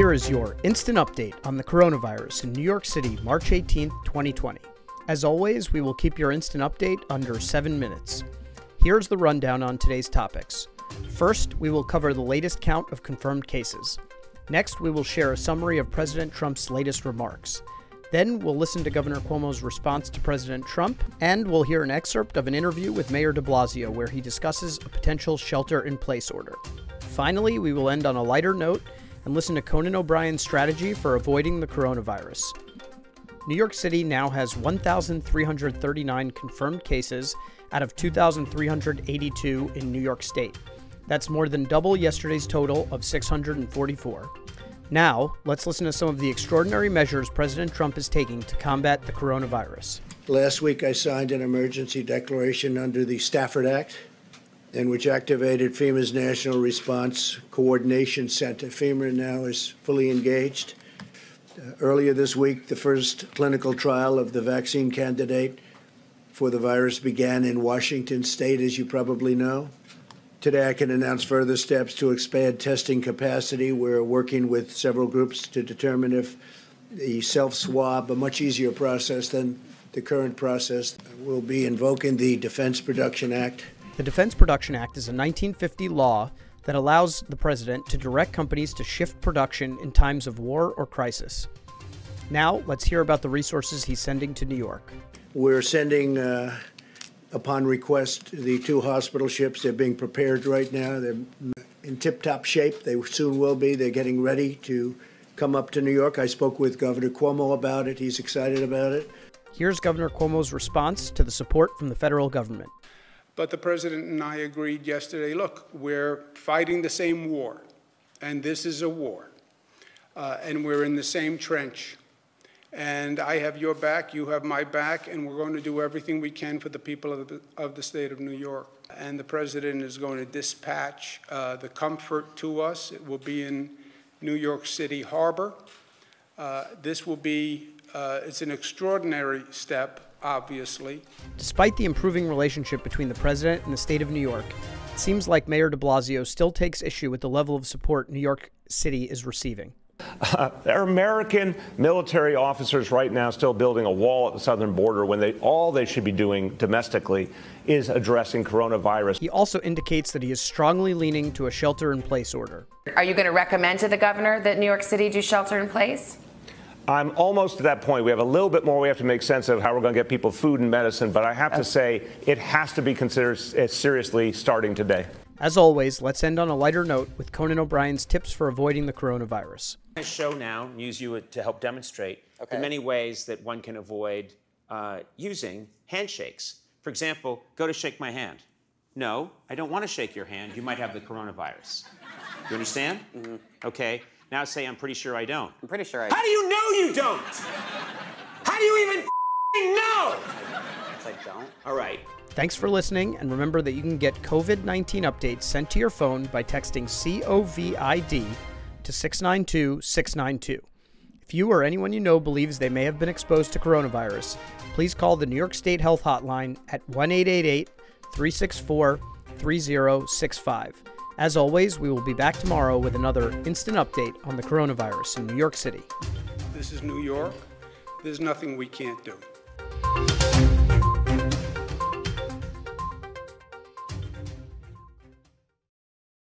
Here is your instant update on the coronavirus in New York City, March 18, 2020. As always, we will keep your instant update under seven minutes. Here's the rundown on today's topics. First, we will cover the latest count of confirmed cases. Next, we will share a summary of President Trump's latest remarks. Then we'll listen to Governor Cuomo's response to President Trump, and we'll hear an excerpt of an interview with Mayor de Blasio where he discusses a potential shelter in place order. Finally, we will end on a lighter note and listen to Conan O'Brien's strategy for avoiding the coronavirus. New York City now has 1,339 confirmed cases out of 2,382 in New York State. That's more than double yesterday's total of 644. Now, let's listen to some of the extraordinary measures President Trump is taking to combat the coronavirus. Last week, I signed an emergency declaration under the Stafford Act, in which activated FEMA's National Response Coordination Center. FEMA now is fully engaged. Uh, earlier this week, the first clinical trial of the vaccine candidate for the virus began in Washington state, as you probably know. Today, I can announce further steps to expand testing capacity. We're working with several groups to determine if the self swab, a much easier process than the current process, will be invoking the Defense Production Act. The Defense Production Act is a 1950 law that allows the president to direct companies to shift production in times of war or crisis. Now, let's hear about the resources he's sending to New York. We're sending uh, upon request, the two hospital ships. They're being prepared right now. They're in tip top shape. They soon will be. They're getting ready to come up to New York. I spoke with Governor Cuomo about it. He's excited about it. Here's Governor Cuomo's response to the support from the federal government. But the president and I agreed yesterday look, we're fighting the same war, and this is a war, uh, and we're in the same trench. And I have your back, you have my back, and we're going to do everything we can for the people of the, of the state of New York. And the president is going to dispatch uh, the comfort to us. It will be in New York City Harbor. Uh, this will be, uh, it's an extraordinary step, obviously. Despite the improving relationship between the president and the state of New York, it seems like Mayor de Blasio still takes issue with the level of support New York City is receiving. Uh, there are American military officers right now still building a wall at the southern border when they all they should be doing domestically is addressing coronavirus. He also indicates that he is strongly leaning to a shelter in place order. Are you going to recommend to the governor that New York City do shelter in place? I'm almost to that point. We have a little bit more we have to make sense of how we're going to get people food and medicine, but I have to say it has to be considered seriously starting today. As always, let's end on a lighter note with Conan O'Brien's tips for avoiding the coronavirus. I show now and use you to help demonstrate okay. the many ways that one can avoid uh, using handshakes. For example, go to shake my hand. No, I don't want to shake your hand. You might have the coronavirus. You understand? Mm-hmm. Okay. Now say, I'm pretty sure I don't. I'm pretty sure I. How do you know you don't? How do you even know? I don't. All right. Thanks for listening, and remember that you can get COVID 19 updates sent to your phone by texting COVID to 692 692. If you or anyone you know believes they may have been exposed to coronavirus, please call the New York State Health Hotline at 1 888 364 3065. As always, we will be back tomorrow with another instant update on the coronavirus in New York City. This is New York. There's nothing we can't do.